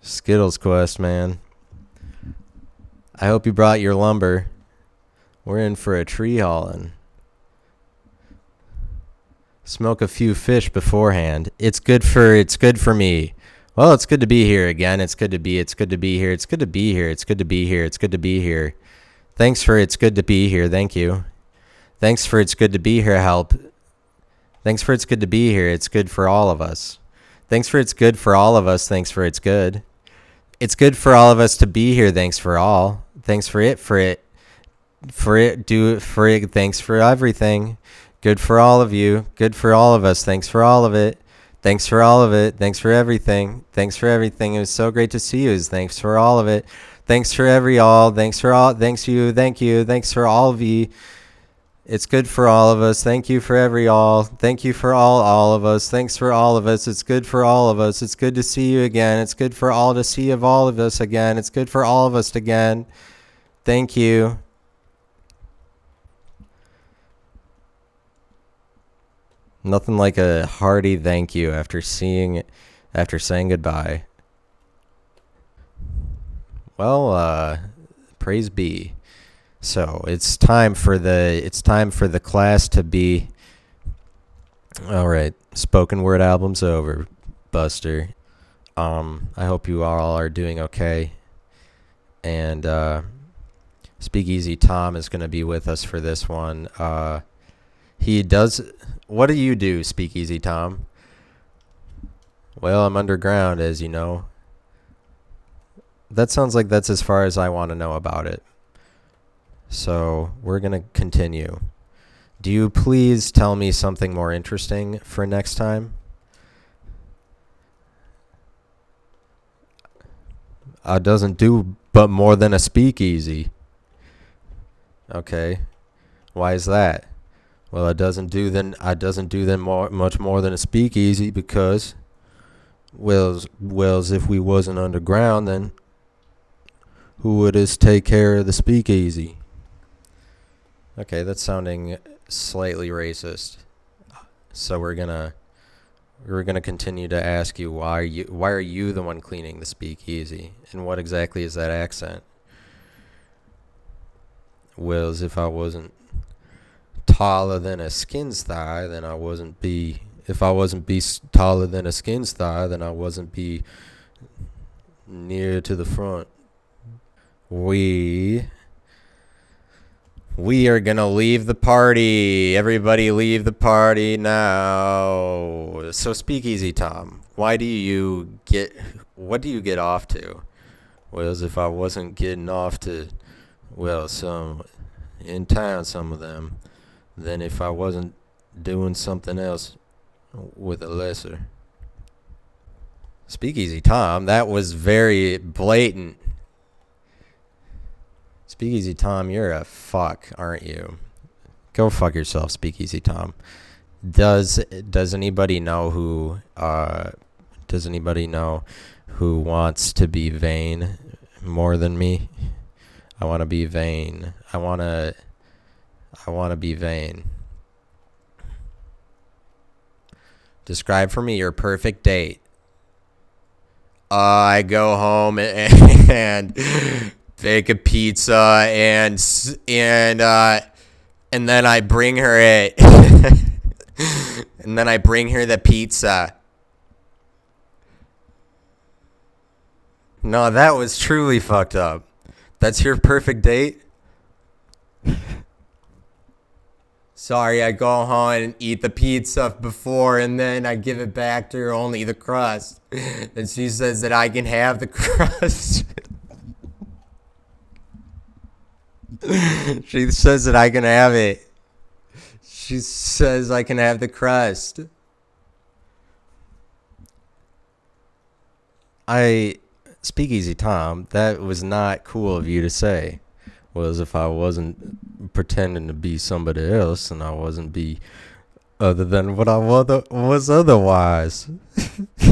Skittles Quest, man. I hope you brought your lumber. We're in for a tree hauling. Smoke a few fish beforehand. It's good for it's good for me. Well, it's good to be here again. It's good to be it's good to be here. It's good to be here. It's good to be here. It's good to be here. Thanks for it's good to be here. Thank you. Thanks for it's good to be here help. Thanks for it's good to be here. It's good for all of us. Thanks for it's good for all of us. Thanks for it's good. It's good for all of us to be here. Thanks for all. Thanks for it for it. For it do it for it. Thanks for everything. Good for all of you. Good for all of us. Thanks for all of it. Thanks for all of it. Thanks for everything. Thanks for everything. It was so great to see you. Thanks for all of it. Thanks for every all. Thanks for all. Thanks you. Thank you. Thanks for all of you. It's good for all of us. Thank you for every all. Thank you for all, all of us. Thanks for all of us. It's good for all of us. It's good to see you again. It's good for all to see of all of us again. It's good for all of us again. Thank you. Nothing like a hearty thank you after seeing, after saying goodbye. Well, uh, praise be. So it's time for the it's time for the class to be. All right, spoken word album's over, Buster. Um, I hope you all are doing okay. And uh, Speakeasy Tom is going to be with us for this one. Uh, he does. What do you do, Speakeasy Tom? Well, I'm underground, as you know. That sounds like that's as far as I want to know about it. So we're going to continue. Do you please tell me something more interesting for next time? I doesn't do but more than a speakeasy. Okay. Why is that? Well, it doesn't do then I uh, doesn't do them more much more than a speakeasy because well, well, if we wasn't underground, then who would us take care of the speakeasy? Okay, that's sounding slightly racist. So we're gonna we're gonna continue to ask you why you why are you the one cleaning the speakeasy and what exactly is that accent? Well, as if I wasn't taller than a skin's thigh, then I wasn't be. If I wasn't be taller than a skin's thigh, then I wasn't be near to the front. We we are gonna leave the party. Everybody leave the party now. So speakeasy Tom, why do you get what do you get off to? Well, as if I wasn't getting off to well, some in town some of them Then if I wasn't doing something else with a lesser. Speakeasy Tom, that was very blatant. Speakeasy Tom, you're a fuck, aren't you? Go fuck yourself, Speakeasy Tom. Does does anybody know who uh does anybody know who wants to be vain more than me? I want to be vain. I want to I want to be vain. Describe for me your perfect date. Uh, I go home and, a pizza and and uh, and then I bring her it. and then I bring her the pizza. No, that was truly fucked up. That's your perfect date? Sorry, I go home and eat the pizza before and then I give it back to her only the crust. And she says that I can have the crust. she says that I can have it. She says I can have the crust. I speakeasy Tom, that was not cool of you to say. Was if I wasn't pretending to be somebody else and I wasn't be other than what I was otherwise.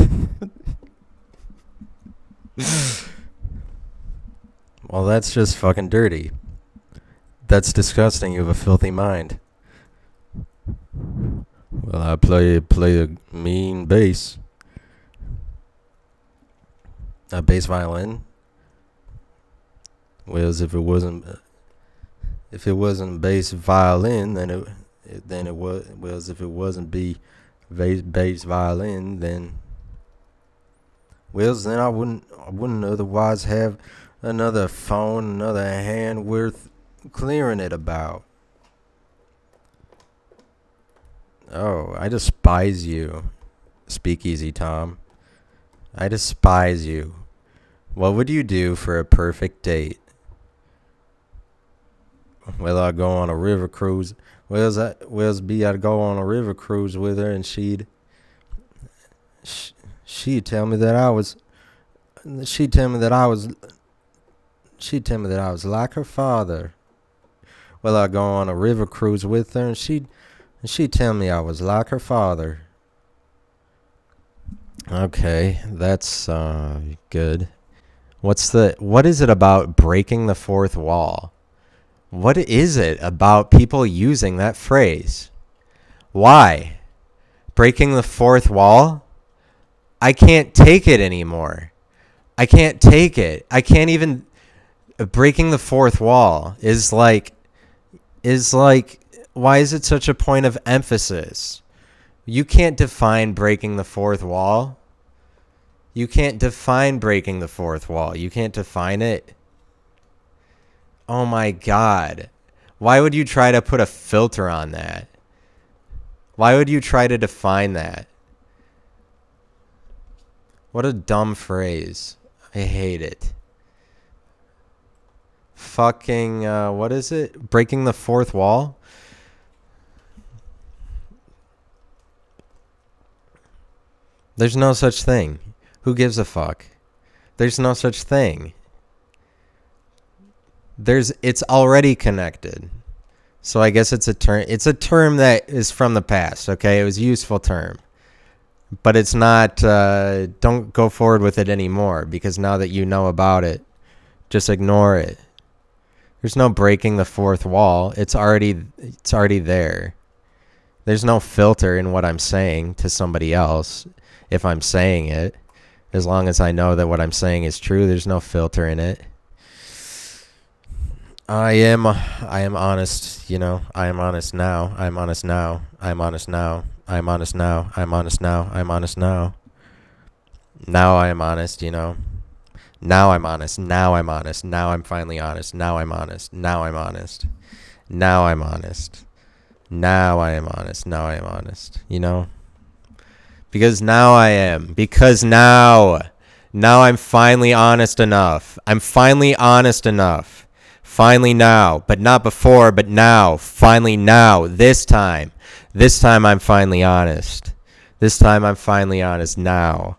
well, that's just fucking dirty. That's disgusting. You have a filthy mind. Well, I play play a mean bass. A bass violin. Whereas if it wasn't, if it wasn't bass violin, then it, then it was. Whereas if it wasn't be bass bass violin, then. Whereas then I wouldn't I wouldn't otherwise have another phone, another hand worth clearing it about. Oh, I despise you, Speakeasy Tom. I despise you. What would you do for a perfect date? Well, I'd go on a river cruise. Where's that? Where's B? I'd go on a river cruise with her, and she'd she'd tell me that I was. She'd tell me that I was. She'd tell me that I was like her father. Well, I'd go on a river cruise with her, and she'd and she'd tell me I was like her father. Okay, that's uh, good. What's the what is it about breaking the fourth wall? What is it about people using that phrase? Why? Breaking the fourth wall? I can't take it anymore. I can't take it. I can't even breaking the fourth wall is like is like why is it such a point of emphasis? You can't define breaking the fourth wall. You can't define breaking the fourth wall. You can't define it. Oh my god. Why would you try to put a filter on that? Why would you try to define that? What a dumb phrase. I hate it. Fucking, uh, what is it? Breaking the fourth wall? There's no such thing. Who gives a fuck? There's no such thing there's it's already connected. So I guess it's a term it's a term that is from the past, okay? It was a useful term. But it's not uh, don't go forward with it anymore because now that you know about it, just ignore it. There's no breaking the fourth wall. It's already it's already there. There's no filter in what I'm saying to somebody else if I'm saying it. As long as I know that what I'm saying is true, there's no filter in it. I am I am honest, you know. I am honest now. I am honest now. I am honest now. I am honest now. I am honest now. I am honest now. Now I am honest, you know. Now I'm honest. Now I'm honest. Now I'm finally honest. Now I'm honest. Now I'm honest. Now I'm honest. Now I am honest. Now I am honest. You know? Because now I am. Because now. Now I'm finally honest enough. I'm finally honest enough. Finally now, but not before, but now. Finally now. This time. This time I'm finally honest. This time I'm finally honest now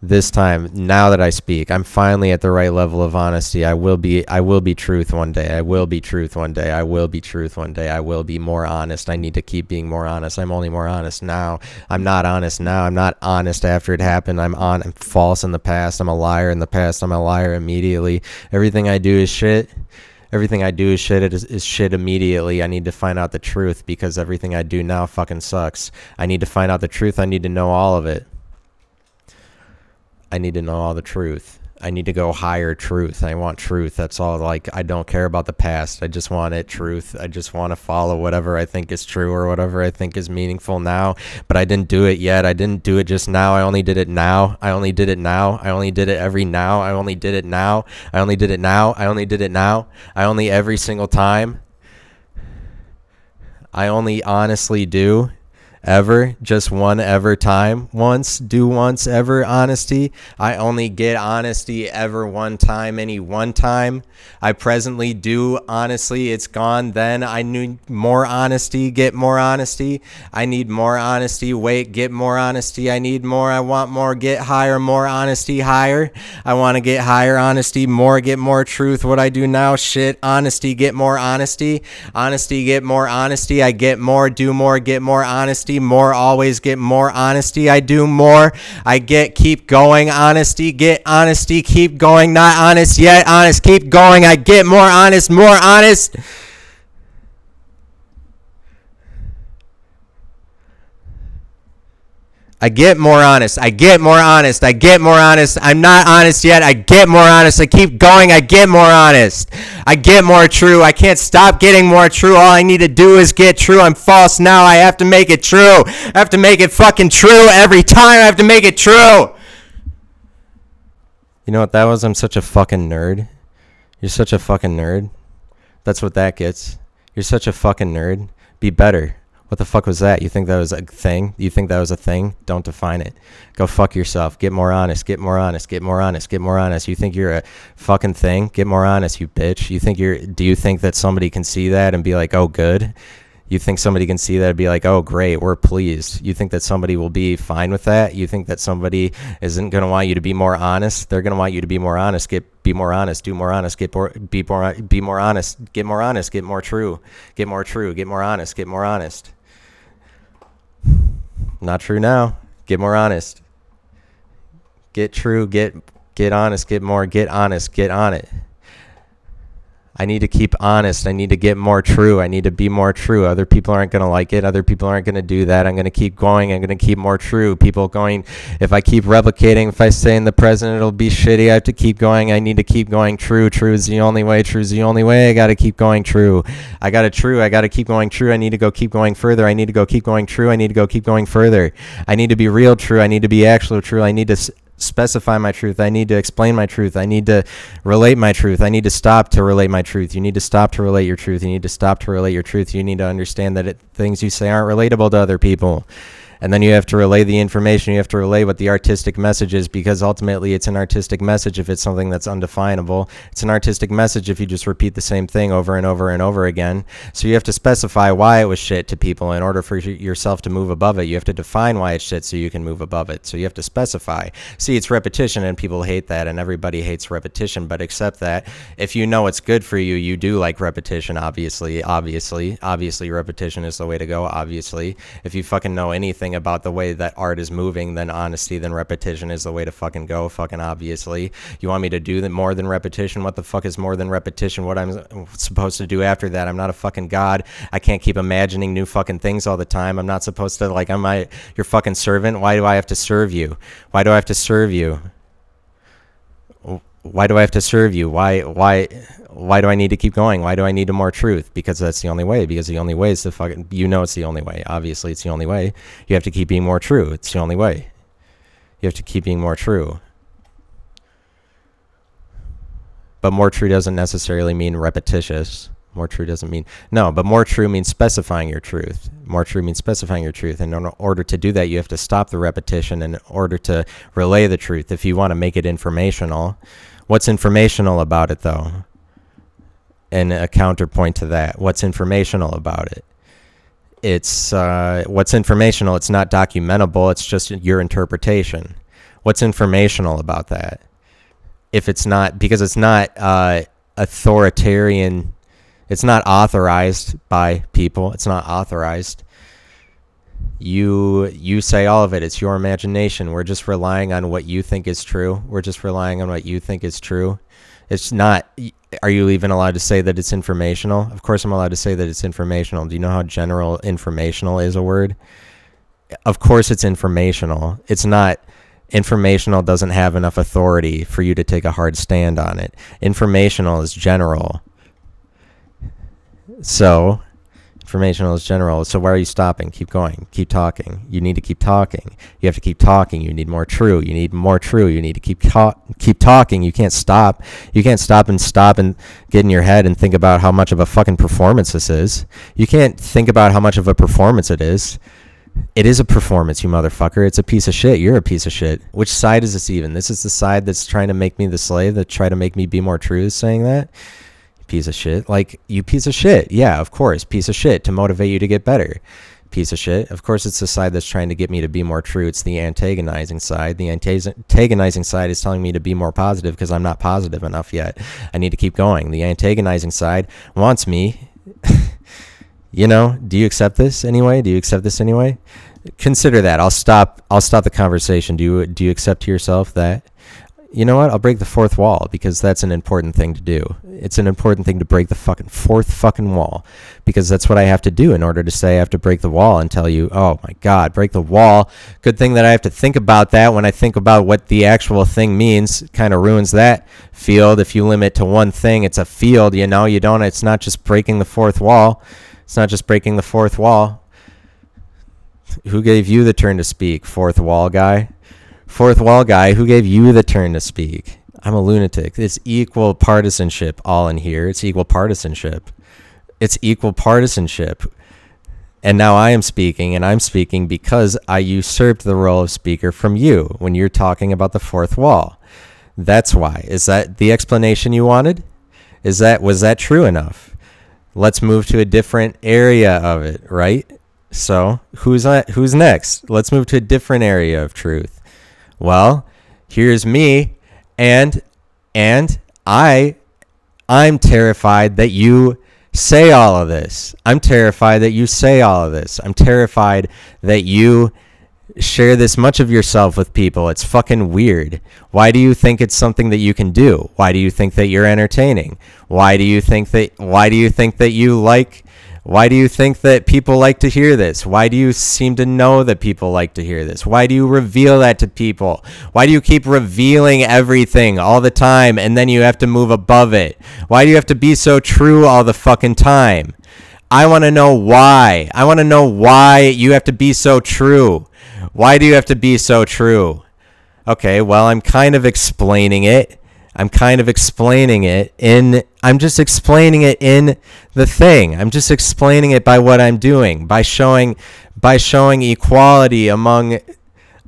this time now that i speak i'm finally at the right level of honesty. I will be i will be truth one day. I will be truth one day. I will be truth one day. I will be more honest. I need to keep being more honest. I'm only more honest now. I'm not honest now. I'm not honest after it happened. I'm on i'm false in the past. I'm a liar in the past. I'm a liar immediately. Everything i do is shit. Everything I do is shit. It is, is, shit immediately. I need to find out the truth because everything I do now fucking sucks. I need to find out the truth. I need to know all of it. I need to know all the truth. I need to go higher truth. I want truth. That's all. Like, I don't care about the past. I just want it truth. I just want to follow whatever I think is true or whatever I think is meaningful now. But I didn't do it yet. I didn't do it just now. I only did it now. I only did it now. I only did it every now. I only did it now. I only did it now. I only did it now. I only every single time. I only honestly do ever just one ever time once do once ever honesty. I only get honesty ever one time any one time. I presently do honestly it's gone then i need more honesty get more honesty. I need more honesty wait get more honesty. I need more i want more get higher more honesty higher. I want to get higher honesty more get more truth. What i do now shit honesty get more honesty. Honesty get more honesty i get more do more get more honesty more, always get more honesty. I do more. I get keep going, honesty, get honesty, keep going, not honest yet, honest, keep going. I get more honest, more honest. I get more honest. I get more honest. I get more honest. I'm not honest yet. I get more honest. I keep going. I get more honest. I get more true. I can't stop getting more true. All I need to do is get true. I'm false now. I have to make it true. I have to make it fucking true every time. I have to make it true. You know what that was? I'm such a fucking nerd. You're such a fucking nerd. That's what that gets. You're such a fucking nerd. Be better. What the fuck was that? You think that was a thing? You think that was a thing? Don't define it. Go fuck yourself. Get more honest. Get more honest. Get more honest. Get more honest. You think you're a fucking thing? Get more honest, you bitch. You think you're do you think that somebody can see that and be like, "Oh, good?" You think somebody can see that and be like, "Oh, great. We're pleased." You think that somebody will be fine with that? You think that somebody isn't going to want you to be more honest? They're going to want you to be more honest. Get be more honest, do more honest, get more be more be more honest, get more honest, get more true, get more true, get more honest, get more honest. Not true now. Get more honest. Get true, get get honest, get more, get honest, get on it. I need to keep honest. I need to get more true. I need to be more true. Other people aren't going to like it. Other people aren't going to do that. I'm going to keep going. I'm going to keep more true. People going, if I keep replicating, if I stay in the present, it'll be shitty. I have to keep going. I need to keep going true. True is the only way. True is the only way. I got to keep going true. I got to true. I got to keep going true. I need to go keep going further. I need to go keep going true. I need to go keep going further. I need to be real true. I need to be actual true. I need to specify my truth. I need to explain my truth. I need to relate my truth. I need to stop to relate my truth. You need to stop to relate your truth. You need to stop to relate your truth. You need to understand that it, things you say aren't relatable to other people and then you have to relay the information you have to relay what the artistic message is because ultimately it's an artistic message if it's something that's undefinable. It's an artistic message if you just repeat the same thing over and over and over again. So you have to specify why it was shit to people in order for yourself to move above it. You have to define why it's shit so you can move above it. So you have to specify. See it's repetition and people hate that and everybody hates repetition but accept that if you know it's good for you you do like repetition obviously obviously. Obviously repetition is the way to go obviously. If you fucking know anything anything about the way that art is moving, then honesty, then repetition is the way to fucking go. Fucking obviously. You want me to do more than repetition? What the fuck is more than repetition? What I'm supposed to do after that? I'm not a fucking god. I can't keep imagining new fucking things all the time. I'm not supposed to like. Am I your fucking servant? Why do I have to serve you? Why do I have to serve you? Why do I have to serve you? Why why why do I need to keep going? Why do I need more truth? Because that's the only way. Because the only way is to fucking you know it's the only way. Obviously, it's the only way. You have to keep being more true. It's the only way. You have to keep being more true. But more true doesn't necessarily mean repetitious. More true doesn't mean no, but more true means specifying your truth. More true means specifying your truth. And in order to do that, you have to stop the repetition in order to relay the truth. If you want to make it informational, what's informational about it though? And a counterpoint to that, what's informational about it? It's uh, what's informational. It's not documentable. It's just your interpretation. What's informational about that? If it's not because it's not uh, authoritarian it's not authorized by people. It's not authorized. You you say all of it. It's your imagination. We're just relying on what you think is true. We're just relying on what you think is true. It's not are you even allowed to say that it's informational? Of course I'm allowed to say that it's informational. Do you know how general informational is a word? Of course it's informational. It's not informational doesn't have enough authority for you to take a hard stand on it. Informational is general. So, informational is general. So, why are you stopping? Keep going. Keep talking. You need to keep talking. You have to keep talking. You need more true. You need more true. You need to keep ta- keep talking. You can't stop. You can't stop and stop and get in your head and think about how much of a fucking performance this is. You can't think about how much of a performance it is. It is a performance, you motherfucker. It's a piece of shit. You're a piece of shit. Which side is this even? This is the side that's trying to make me the slave, that try to make me be more true, saying that piece of shit. Like, you piece of shit. Yeah, of course, piece of shit to motivate you to get better. Piece of shit. Of course, it's the side that's trying to get me to be more true. It's the antagonizing side. The antagonizing side is telling me to be more positive because I'm not positive enough yet. I need to keep going. The antagonizing side wants me. you know, do you accept this anyway? Do you accept this anyway? Consider that. I'll stop. I'll stop the conversation. Do you do you accept to yourself that you know what? I'll break the fourth wall because that's an important thing to do. It's an important thing to break the fucking fourth fucking wall because that's what I have to do in order to say I have to break the wall and tell you, oh my God, break the wall. Good thing that I have to think about that when I think about what the actual thing means. Kind of ruins that field. If you limit to one thing, it's a field, you know, you don't, it's not just breaking the fourth wall. It's not just breaking the fourth wall. Who gave you the turn to speak, fourth wall guy? Fourth wall guy, who gave you the turn to speak? I'm a lunatic. It's equal partisanship all in here. It's equal partisanship. It's equal partisanship. And now I am speaking, and I'm speaking because I usurped the role of speaker from you when you're talking about the fourth wall. That's why. Is that the explanation you wanted? Is that was that true enough? Let's move to a different area of it, right? So, who's on, who's next? Let's move to a different area of truth. Well, here's me and and I I'm terrified that you say all of this. I'm terrified that you say all of this. I'm terrified that you share this much of yourself with people. It's fucking weird. Why do you think it's something that you can do? Why do you think that you're entertaining? Why do you think that why do you think that you like why do you think that people like to hear this? Why do you seem to know that people like to hear this? Why do you reveal that to people? Why do you keep revealing everything all the time and then you have to move above it? Why do you have to be so true all the fucking time? I want to know why. I want to know why you have to be so true. Why do you have to be so true? Okay, well, I'm kind of explaining it. I'm kind of explaining it in I'm just explaining it in the thing. I'm just explaining it by what I'm doing, by showing by showing equality among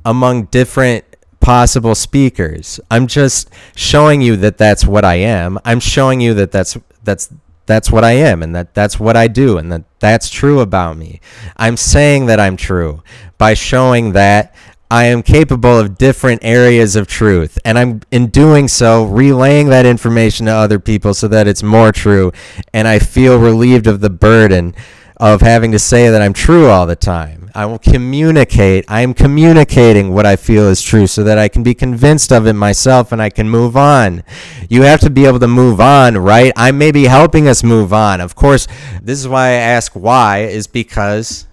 among different possible speakers. I'm just showing you that that's what I am. I'm showing you that that's that's that's what I am and that that's what I do and that that's true about me. I'm saying that I'm true by showing that I am capable of different areas of truth. And I'm, in doing so, relaying that information to other people so that it's more true. And I feel relieved of the burden of having to say that I'm true all the time. I will communicate. I am communicating what I feel is true so that I can be convinced of it myself and I can move on. You have to be able to move on, right? I may be helping us move on. Of course, this is why I ask why, is because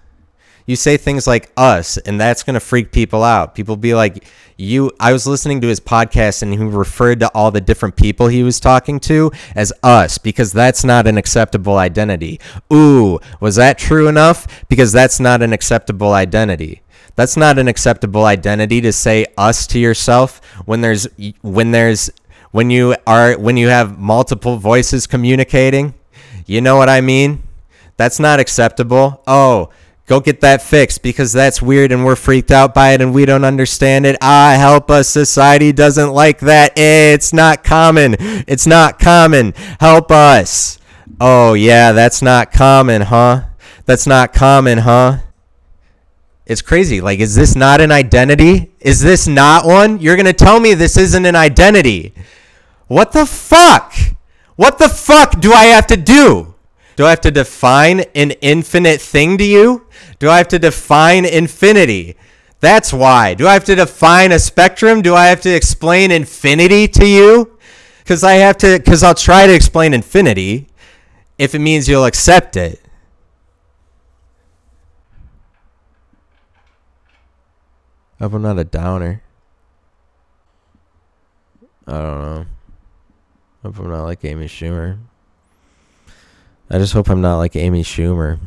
you say things like us and that's going to freak people out. People be like you i was listening to his podcast and he referred to all the different people he was talking to as us because that's not an acceptable identity. Ooh was that true enough? Because that's not an acceptable identity. That's not an acceptable identity to say us to yourself when there's when there's when you are when you have multiple voices communicating. You know what i mean? That's not acceptable. Oh Go get that fixed because that's weird and we're freaked out by it and we don't understand it. Ah, help us. Society doesn't like that. It's not common. It's not common. Help us. Oh, yeah, that's not common, huh? That's not common, huh? It's crazy. Like, is this not an identity? Is this not one? You're going to tell me this isn't an identity. What the fuck? What the fuck do I have to do? Do I have to define an infinite thing to you? Do I have to define infinity? That's why. Do I have to define a spectrum? Do I have to explain infinity to you? Because I have to, because I'll try to explain infinity if it means you'll accept it. Hope I'm not a downer. I don't know. Hope I'm not like Amy Schumer. I just hope I'm not like Amy Schumer.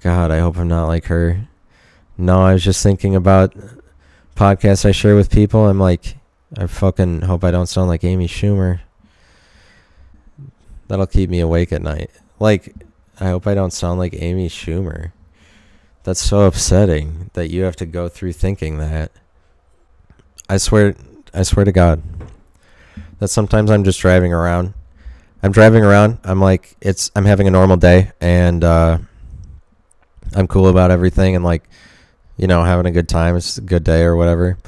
God, I hope I'm not like her. No, I was just thinking about podcasts I share with people. I'm like, I fucking hope I don't sound like Amy Schumer. That'll keep me awake at night. Like, I hope I don't sound like Amy Schumer. That's so upsetting that you have to go through thinking that. I swear, I swear to God, that sometimes I'm just driving around I'm driving around. I'm like, it's I'm having a normal day, and uh, I'm cool about everything, and like, you know, having a good time. It's a good day or whatever.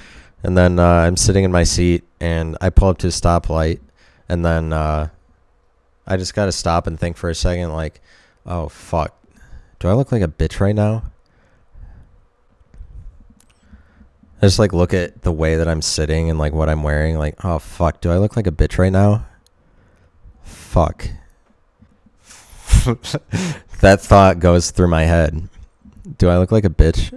And then uh, I'm sitting in my seat, and I pull up to a stoplight, and then uh, I just got to stop and think for a second, like, oh fuck, do I look like a bitch right now? I just like look at the way that I'm sitting and like what I'm wearing. Like, oh fuck, do I look like a bitch right now? Fuck. that thought goes through my head. Do I look like a bitch?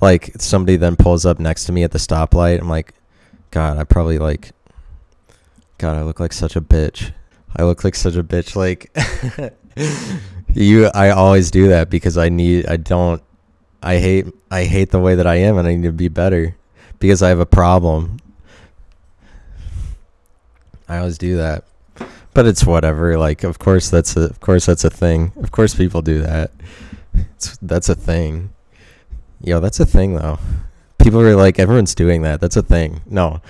Like somebody then pulls up next to me at the stoplight. I'm like, God, I probably like. God, I look like such a bitch. I look like such a bitch. Like you, I always do that because I need. I don't. I hate. I hate the way that I am, and I need to be better because I have a problem. I always do that, but it's whatever. Like, of course that's a. Of course that's a thing. Of course people do that. It's, that's a thing. Yo, that's a thing though. People are like, everyone's doing that. That's a thing. No,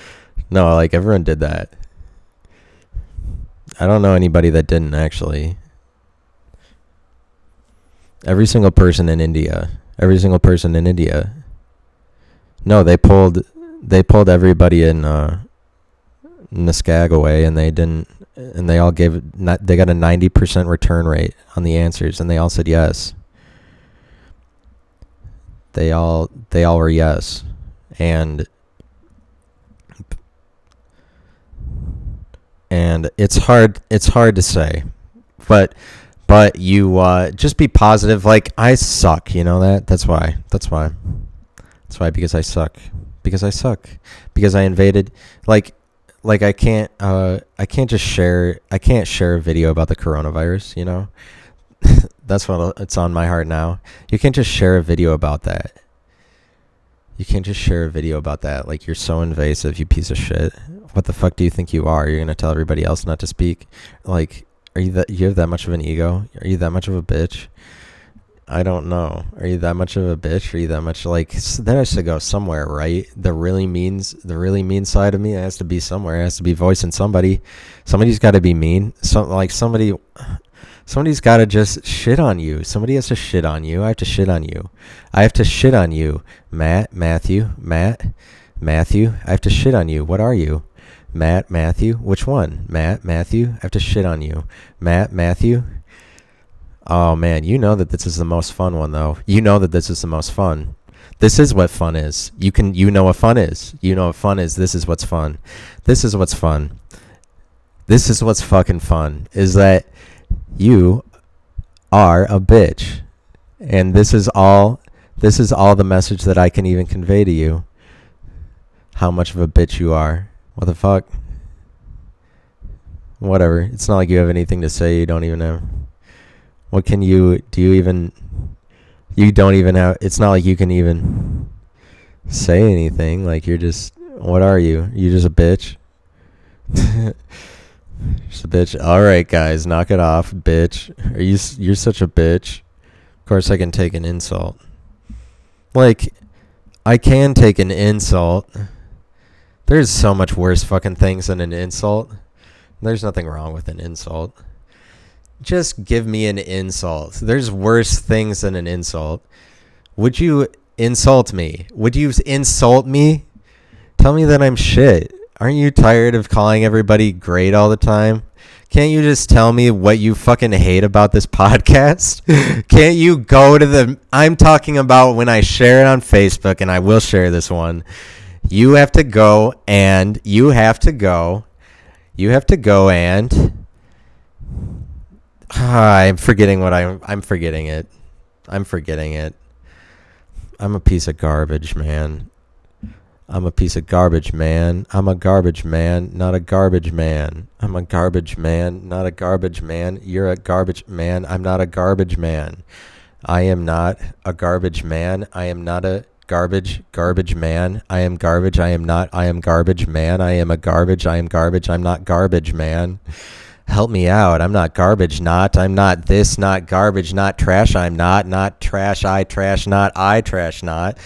no, like everyone did that. I don't know anybody that didn't actually. Every single person in India, every single person in India. No, they pulled, they pulled everybody in uh, away, and they didn't, and they all gave, they got a ninety percent return rate on the answers, and they all said yes. They all they all were yes, and and it's hard it's hard to say, but but you uh, just be positive. Like I suck, you know that. That's why. That's why. That's why because I suck. Because I suck. Because I invaded. Like like I can't uh I can't just share I can't share a video about the coronavirus. You know. that's what it's on my heart now. You can't just share a video about that. You can't just share a video about that. Like you're so invasive, you piece of shit. What the fuck do you think you are? You're gonna tell everybody else not to speak? Like, are you that you have that much of an ego? Are you that much of a bitch? I don't know. Are you that much of a bitch? Are you that much like that has to go somewhere, right? The really means the really mean side of me has to be somewhere. It has to be voicing somebody. Somebody's got to be mean. Some like somebody somebody's got to just shit on you. Somebody has to shit on you. I have to shit on you. I have to shit on you. Matt, Matthew, Matt, Matthew. I have to shit on you. What are you? Matt, Matthew. Which one? Matt, Matthew. I have to shit on you. Matt, Matthew. Oh man, you know that this is the most fun one though. You know that this is the most fun. This is what fun is. You can you know what fun is. You know what fun is. This is what's fun. This is what's fun. This is what's fucking fun. Is that you are a bitch. And this is all this is all the message that I can even convey to you. How much of a bitch you are. What the fuck? Whatever. It's not like you have anything to say you don't even have. What can you do you even you don't even have it's not like you can even say anything like you're just what are you? You just a bitch? Just a bitch. All right, guys, knock it off, bitch. Are you? You're such a bitch. Of course, I can take an insult. Like, I can take an insult. There's so much worse fucking things than an insult. There's nothing wrong with an insult. Just give me an insult. There's worse things than an insult. Would you insult me? Would you insult me? Tell me that I'm shit. Aren't you tired of calling everybody great all the time? Can't you just tell me what you fucking hate about this podcast? Can't you go to the. I'm talking about when I share it on Facebook, and I will share this one. You have to go and. You have to go. You have to go and. I'm forgetting what I'm. I'm forgetting it. I'm forgetting it. I'm a piece of garbage, man. I'm a piece of garbage, man. I'm a garbage man, not a garbage man. I'm a garbage man, not a garbage man. You're a garbage man. I'm not a garbage man. I am not a garbage man. I am not a garbage garbage man. I am garbage. I am not. I am garbage man. I am a garbage. I am garbage. I'm not garbage man. Help me out. I'm not garbage. Not. I'm not this. Not garbage. Not trash. I'm not. Not trash. I trash. Not I trash. Not.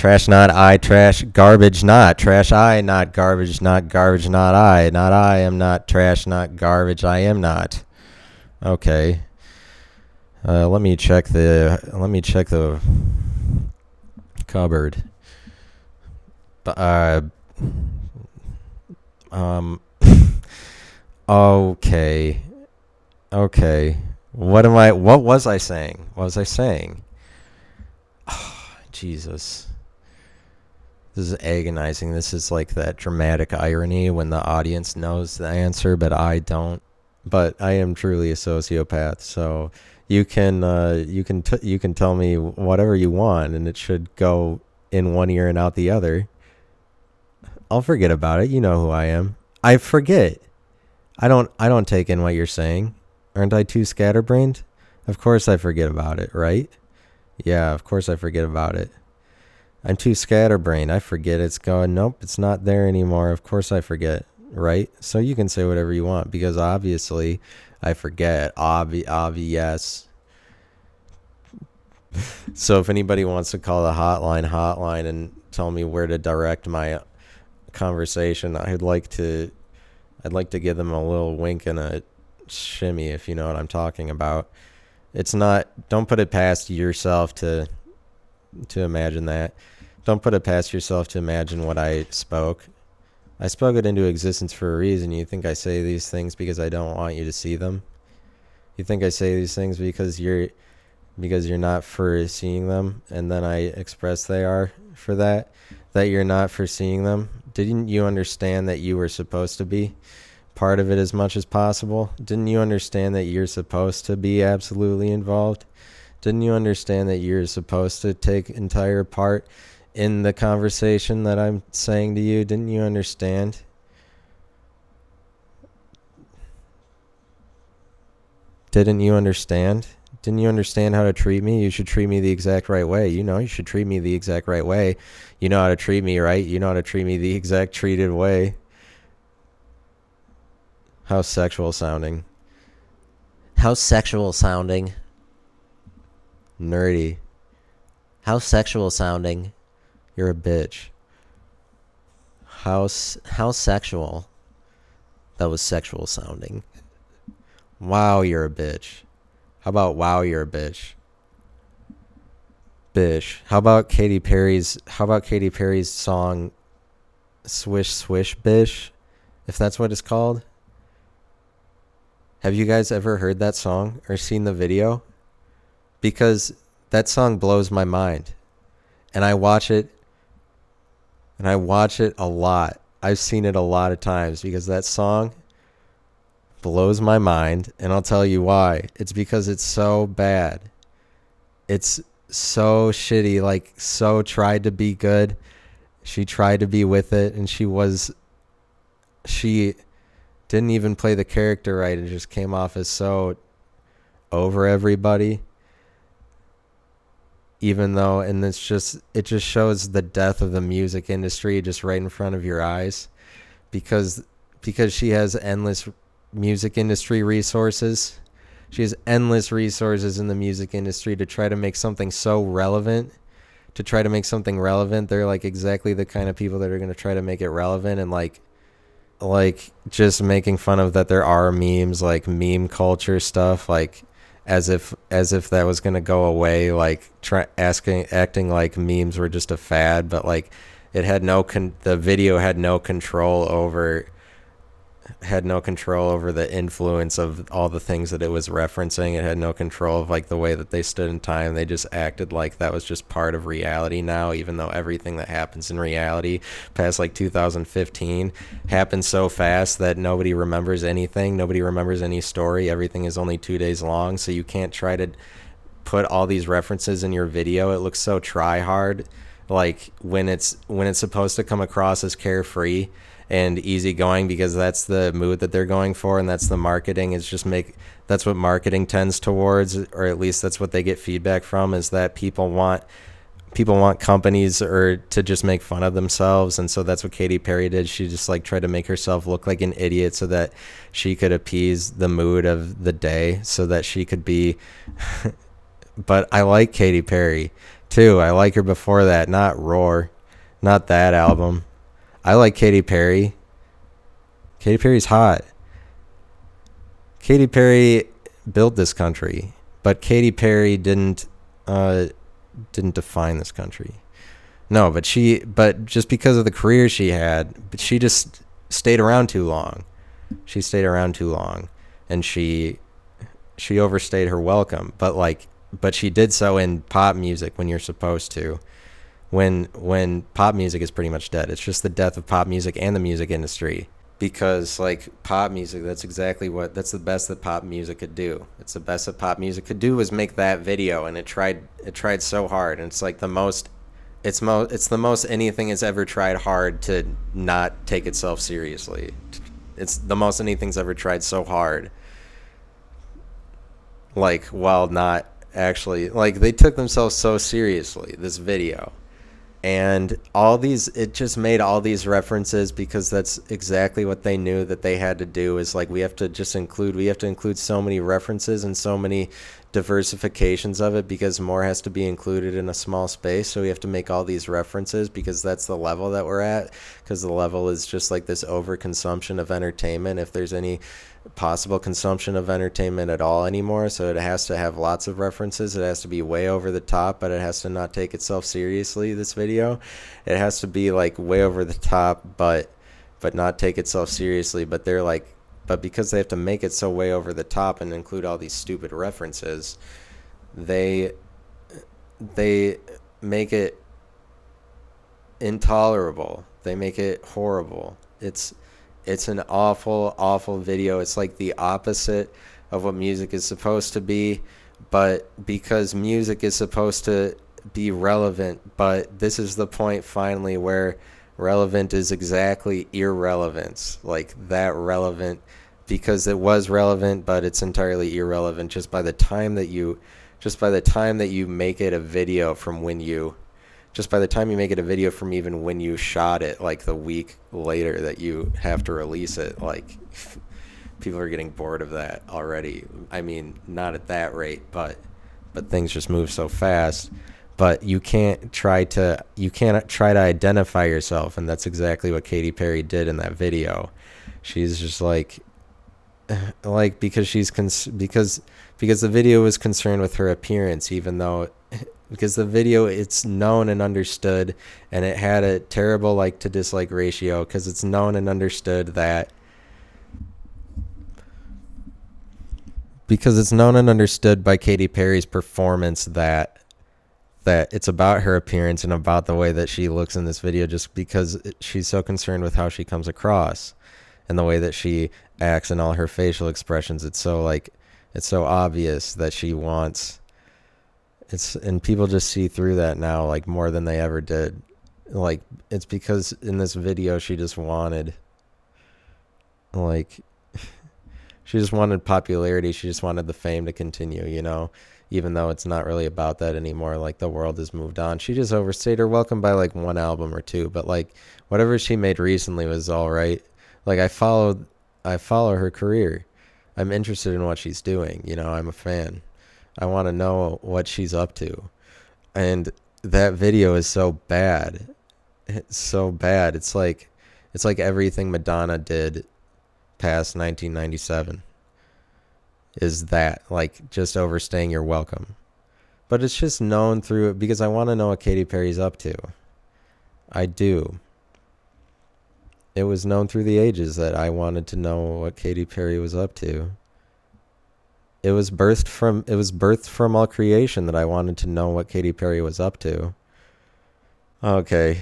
Trash not I, trash garbage not. Trash I, not garbage, not garbage, not I. Not I am not trash, not garbage, I am not. Okay. Uh, let me check the let me check the cupboard. Uh um okay. Okay. What am I what was I saying? What was I saying? Oh, Jesus. This is agonizing. This is like that dramatic irony when the audience knows the answer, but I don't. But I am truly a sociopath, so you can uh, you can t- you can tell me whatever you want, and it should go in one ear and out the other. I'll forget about it. You know who I am. I forget. I don't I don't take in what you're saying. Aren't I too scatterbrained? Of course I forget about it, right? Yeah, of course I forget about it. I'm too scatterbrained. I forget it's gone. Nope, it's not there anymore. Of course I forget, right? So you can say whatever you want because obviously I forget. Obvi- obvious. so if anybody wants to call the hotline, hotline, and tell me where to direct my conversation, I'd like to. I'd like to give them a little wink and a shimmy, if you know what I'm talking about. It's not. Don't put it past yourself to to imagine that. Don't put it past yourself to imagine what I spoke. I spoke it into existence for a reason. You think I say these things because I don't want you to see them? You think I say these things because you're because you're not for seeing them and then I express they are for that that you're not for seeing them? Didn't you understand that you were supposed to be part of it as much as possible? Didn't you understand that you're supposed to be absolutely involved? Didn't you understand that you're supposed to take entire part in the conversation that I'm saying to you? Didn't you understand? Didn't you understand? Didn't you understand how to treat me? You should treat me the exact right way. You know, you should treat me the exact right way. You know how to treat me, right? You know how to treat me the exact treated way. How sexual sounding. How sexual sounding. Nerdy. How sexual sounding. You're a bitch. How how sexual. That was sexual sounding. Wow, you're a bitch. How about wow, you're a bitch? Bish. How about Katy Perry's how about Katy Perry's song Swish Swish Bish? If that's what it's called. Have you guys ever heard that song or seen the video? Because that song blows my mind. And I watch it and I watch it a lot. I've seen it a lot of times because that song blows my mind and I'll tell you why. It's because it's so bad. It's so shitty, like so tried to be good. She tried to be with it and she was she didn't even play the character right. It just came off as so over everybody. Even though, and it's just, it just shows the death of the music industry just right in front of your eyes because, because she has endless music industry resources. She has endless resources in the music industry to try to make something so relevant. To try to make something relevant, they're like exactly the kind of people that are going to try to make it relevant and like like just making fun of that there are memes like meme culture stuff like as if as if that was going to go away like try asking acting like memes were just a fad but like it had no con- the video had no control over had no control over the influence of all the things that it was referencing. It had no control of like the way that they stood in time. They just acted like that was just part of reality now, even though everything that happens in reality past like 2015 happens so fast that nobody remembers anything. Nobody remembers any story. Everything is only two days long. So you can't try to put all these references in your video. It looks so try hard. Like when it's when it's supposed to come across as carefree and easygoing because that's the mood that they're going for and that's the marketing. Is just make that's what marketing tends towards or at least that's what they get feedback from is that people want people want companies or to just make fun of themselves. And so that's what Katy Perry did. She just like tried to make herself look like an idiot so that she could appease the mood of the day so that she could be but I like Katy Perry too. I like her before that. Not Roar not that album I like Katy Perry. Katy Perry's hot. Katy Perry built this country, but Katy Perry didn't uh, didn't define this country. No, but she but just because of the career she had, but she just stayed around too long. She stayed around too long and she she overstayed her welcome, but like but she did so in pop music when you're supposed to. When when pop music is pretty much dead. It's just the death of pop music and the music industry because like pop music that's exactly what that's the best that pop music could do. It's the best that pop music could do was make that video and it tried it tried so hard and it's like the most it's mo it's the most anything has ever tried hard to not take itself seriously. It's the most anything's ever tried so hard like while not actually like they took themselves so seriously this video and all these it just made all these references because that's exactly what they knew that they had to do is like we have to just include we have to include so many references and so many diversifications of it because more has to be included in a small space so we have to make all these references because that's the level that we're at because the level is just like this overconsumption of entertainment if there's any possible consumption of entertainment at all anymore. So it has to have lots of references. It has to be way over the top, but it has to not take itself seriously. This video, it has to be like way over the top, but but not take itself seriously. But they're like, but because they have to make it so way over the top and include all these stupid references, they they make it intolerable. They make it horrible. It's it's an awful, awful video. It's like the opposite of what music is supposed to be, but because music is supposed to be relevant, but this is the point finally where relevant is exactly irrelevance. Like that relevant because it was relevant, but it's entirely irrelevant just by the time that you just by the time that you make it a video from when you just by the time you make it a video from even when you shot it, like the week later that you have to release it, like people are getting bored of that already. I mean, not at that rate, but but things just move so fast. But you can't try to you can't try to identify yourself, and that's exactly what Katy Perry did in that video. She's just like like because she's cons- because because the video was concerned with her appearance, even though because the video it's known and understood and it had a terrible like to dislike ratio because it's known and understood that because it's known and understood by Katy Perry's performance that that it's about her appearance and about the way that she looks in this video just because she's so concerned with how she comes across and the way that she acts and all her facial expressions it's so like it's so obvious that she wants it's and people just see through that now like more than they ever did. Like it's because in this video she just wanted like she just wanted popularity, she just wanted the fame to continue, you know, even though it's not really about that anymore. Like the world has moved on. She just overstayed her welcome by like one album or two, but like whatever she made recently was all right. Like I followed I follow her career. I'm interested in what she's doing, you know, I'm a fan. I want to know what she's up to. And that video is so bad. It's so bad. It's like it's like everything Madonna did past 1997 is that like just overstaying your welcome. But it's just known through because I want to know what Katy Perry's up to. I do. It was known through the ages that I wanted to know what Katy Perry was up to it was birthed from it was birthed from all creation that I wanted to know what Katy Perry was up to. Okay.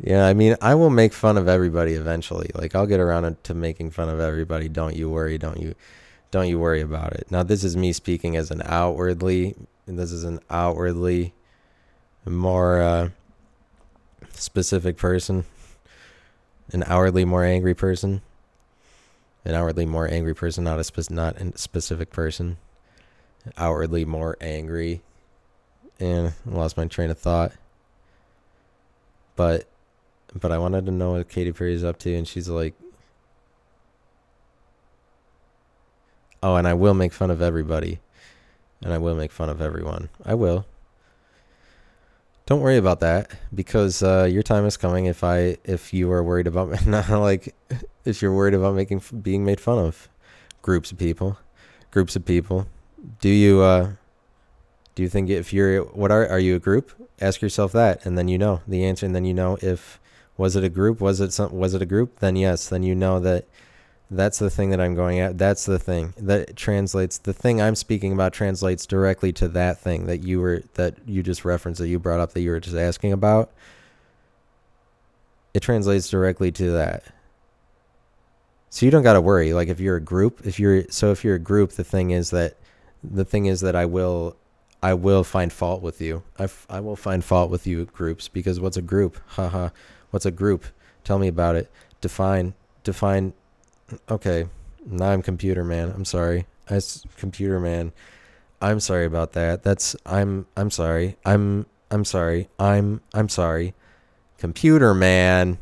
Yeah, I mean, I will make fun of everybody eventually. Like I'll get around to making fun of everybody. Don't you worry. Don't you don't you worry about it. Now this is me speaking as an outwardly this is an outwardly more uh, specific person. An outwardly more angry person an outwardly more angry person, not a spe- not a specific person. Outwardly more angry, and lost my train of thought. But, but I wanted to know what Katy Perry's up to, and she's like, "Oh, and I will make fun of everybody, and I will make fun of everyone. I will." Don't worry about that because uh, your time is coming. If I if you are worried about not like if you're worried about making being made fun of, groups of people, groups of people, do you uh, do you think if you're what are are you a group? Ask yourself that, and then you know the answer, and then you know if was it a group? Was it some? Was it a group? Then yes, then you know that That's the thing that I'm going at. That's the thing that translates. The thing I'm speaking about translates directly to that thing that you were that you just referenced that you brought up that you were just asking about. It translates directly to that. So you don't got to worry. Like if you're a group, if you're so if you're a group, the thing is that the thing is that I will I will find fault with you. I, f- I will find fault with you groups because what's a group? Haha. what's a group? Tell me about it. Define define okay. Now I'm computer man. I'm sorry. I computer man. I'm sorry about that. That's I'm I'm sorry. I'm I'm sorry. I'm I'm sorry. Computer man.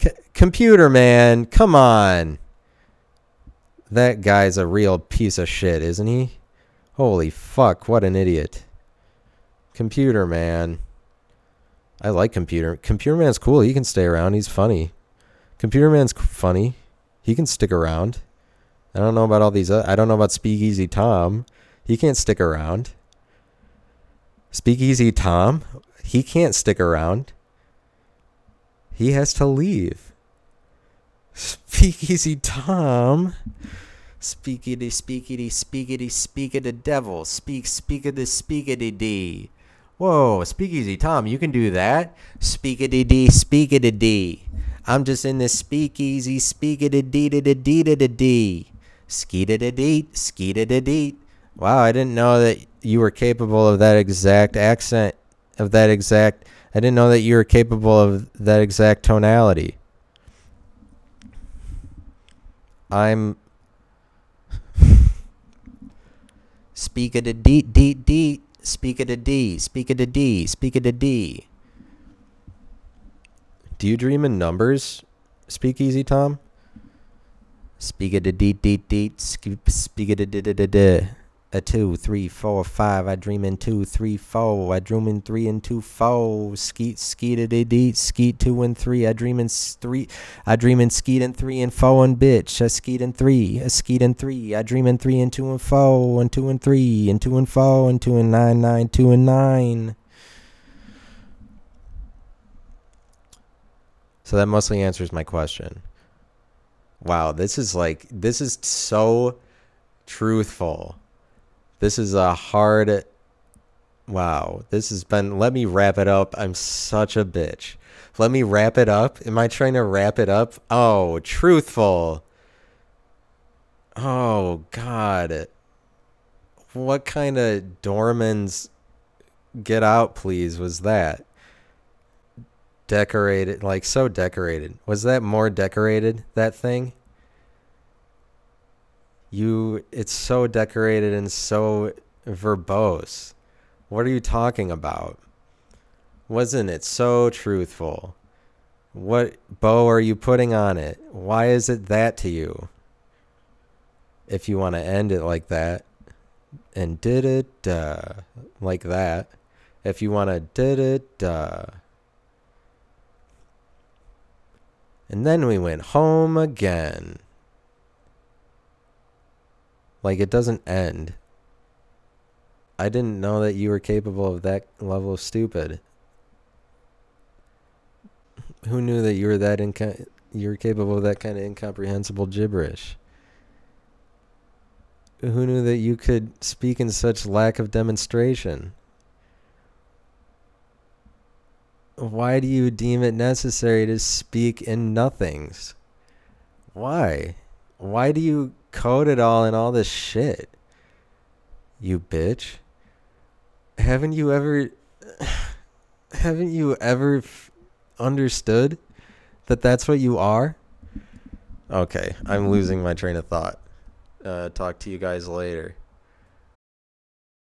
C- computer man, come on. That guy's a real piece of shit, isn't he? Holy fuck, what an idiot. Computer man. I like Computer. Computer Man's cool. He can stay around. He's funny. Computer Man's funny. He can stick around. I don't know about all these. Uh, I don't know about Speakeasy Tom. He can't stick around. Speakeasy Tom, he can't stick around. He has to leave. Speakeasy Tom. Speakity, speakity, speakity, speak of the devil. Speak, speak of the speakity dee. Whoa, speakeasy Tom, you can do that. Speakity dee, speakity dee. I'm just in this speakeasy, speakity dee da da dee da da dee. Skeeta da dee, skeeta da dee. Wow, I didn't know that you were capable of that exact accent, of that exact. I didn't know that you were capable of that exact tonality. I'm Speak of the D, D, D. Speak of the D. Speak of the D. Speak of the D. Do you dream in numbers? Speak easy, Tom. Speak of the D, D, D. Speak of the D, D, D, D a two, three, four, five. I dream in two, three, four. I dream in three and two, four. Skeet, skeet, a dee dee. Skeet two and three. I dream in three. I dream in skeet and three and four and bitch. I skeet in three. I skeet in three. I dream in three and two and four and two and three and two and four and two and nine, nine, two and nine. So that mostly answers my question. Wow, this is like this is so truthful this is a hard. Wow. This has been. Let me wrap it up. I'm such a bitch. Let me wrap it up. Am I trying to wrap it up? Oh, truthful. Oh, God. What kind of Dorman's get out, please, was that? Decorated, like so decorated. Was that more decorated, that thing? you it's so decorated and so verbose. What are you talking about? Wasn't it so truthful? What bow are you putting on it? Why is it that to you? If you want to end it like that, and did it uh, like that, if you want to did it uh, and then we went home again. Like it doesn't end. I didn't know that you were capable of that level of stupid. Who knew that you were that inco- you were capable of that kind of incomprehensible gibberish? Who knew that you could speak in such lack of demonstration? Why do you deem it necessary to speak in nothings? Why? Why do you code it all in all this shit. You bitch. Haven't you ever haven't you ever f- understood that that's what you are? Okay, I'm losing my train of thought. Uh, talk to you guys later.